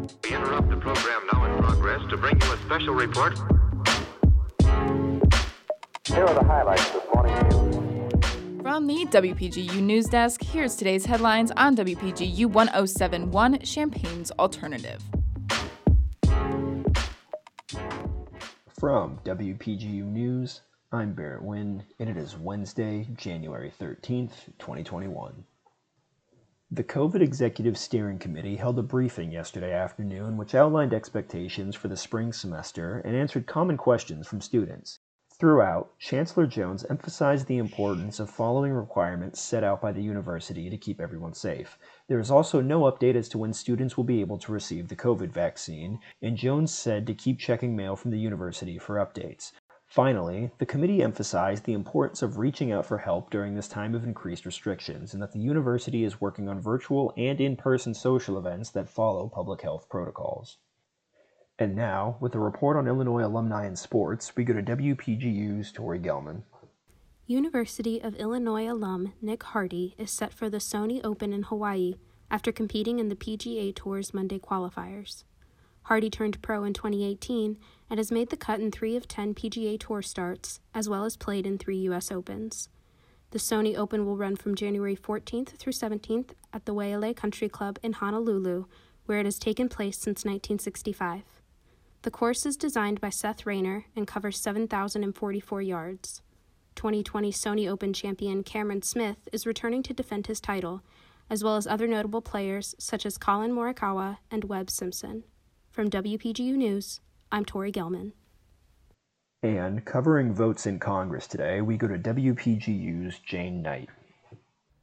We interrupt the program now in progress to bring you a special report. Here are the highlights this morning's news. From the WPGU News Desk, here's today's headlines on WPGU 1071 Champaign's Alternative. From WPGU News, I'm Barrett Wynn, and it is Wednesday, January 13th, 2021. The COVID Executive Steering Committee held a briefing yesterday afternoon which outlined expectations for the spring semester and answered common questions from students. Throughout, Chancellor Jones emphasized the importance of following requirements set out by the university to keep everyone safe. There is also no update as to when students will be able to receive the COVID vaccine, and Jones said to keep checking mail from the university for updates. Finally, the committee emphasized the importance of reaching out for help during this time of increased restrictions and that the university is working on virtual and in person social events that follow public health protocols. And now, with a report on Illinois alumni in sports, we go to WPGU's Tori Gelman. University of Illinois alum Nick Hardy is set for the Sony Open in Hawaii after competing in the PGA Tour's Monday qualifiers. Hardy turned pro in 2018 and has made the cut in three of 10 PGA Tour starts, as well as played in three U.S. Opens. The Sony Open will run from January 14th through 17th at the Waialae Country Club in Honolulu, where it has taken place since 1965. The course is designed by Seth Raynor and covers 7,044 yards. 2020 Sony Open champion Cameron Smith is returning to defend his title, as well as other notable players such as Collin Morikawa and Webb Simpson. From WPGU News, I'm Tori Gelman. And covering votes in Congress today, we go to WPGU's Jane Knight.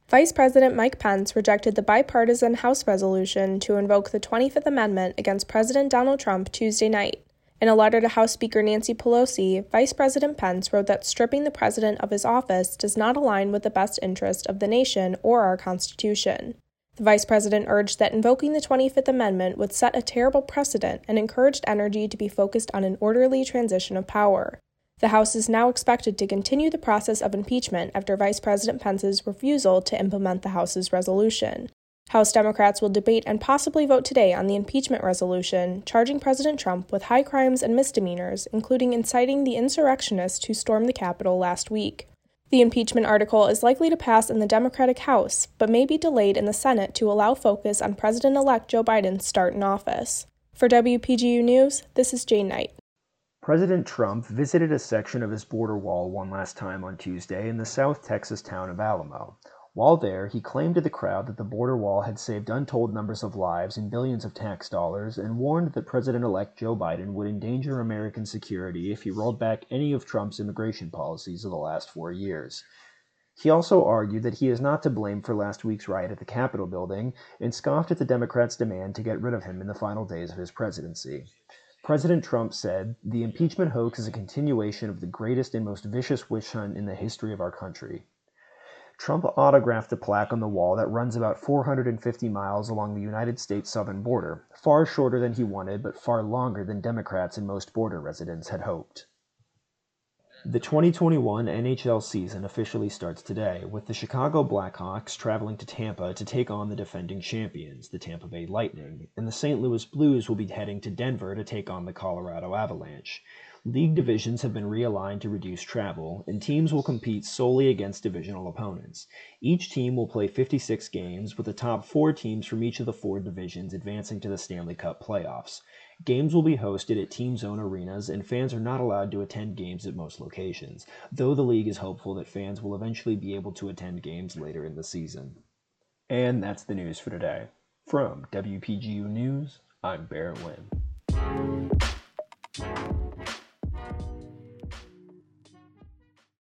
Vice President Mike Pence rejected the bipartisan House resolution to invoke the 25th Amendment against President Donald Trump Tuesday night. In a letter to House Speaker Nancy Pelosi, Vice President Pence wrote that stripping the president of his office does not align with the best interest of the nation or our Constitution. The vice president urged that invoking the 25th Amendment would set a terrible precedent and encouraged energy to be focused on an orderly transition of power. The House is now expected to continue the process of impeachment after Vice President Pence's refusal to implement the House's resolution. House Democrats will debate and possibly vote today on the impeachment resolution, charging President Trump with high crimes and misdemeanors, including inciting the insurrectionists who stormed the Capitol last week. The impeachment article is likely to pass in the Democratic House, but may be delayed in the Senate to allow focus on President elect Joe Biden's start in office. For WPGU News, this is Jane Knight. President Trump visited a section of his border wall one last time on Tuesday in the South Texas town of Alamo. While there, he claimed to the crowd that the border wall had saved untold numbers of lives and billions of tax dollars, and warned that President elect Joe Biden would endanger American security if he rolled back any of Trump's immigration policies of the last four years. He also argued that he is not to blame for last week's riot at the Capitol building and scoffed at the Democrats' demand to get rid of him in the final days of his presidency. President Trump said, The impeachment hoax is a continuation of the greatest and most vicious witch hunt in the history of our country. Trump autographed a plaque on the wall that runs about 450 miles along the United States southern border, far shorter than he wanted, but far longer than Democrats and most border residents had hoped. The 2021 NHL season officially starts today, with the Chicago Blackhawks traveling to Tampa to take on the defending champions, the Tampa Bay Lightning, and the St. Louis Blues will be heading to Denver to take on the Colorado Avalanche. League divisions have been realigned to reduce travel, and teams will compete solely against divisional opponents. Each team will play 56 games, with the top four teams from each of the four divisions advancing to the Stanley Cup playoffs. Games will be hosted at team zone arenas, and fans are not allowed to attend games at most locations, though the league is hopeful that fans will eventually be able to attend games later in the season. And that's the news for today. From WPGU News, I'm Barrett Wynn.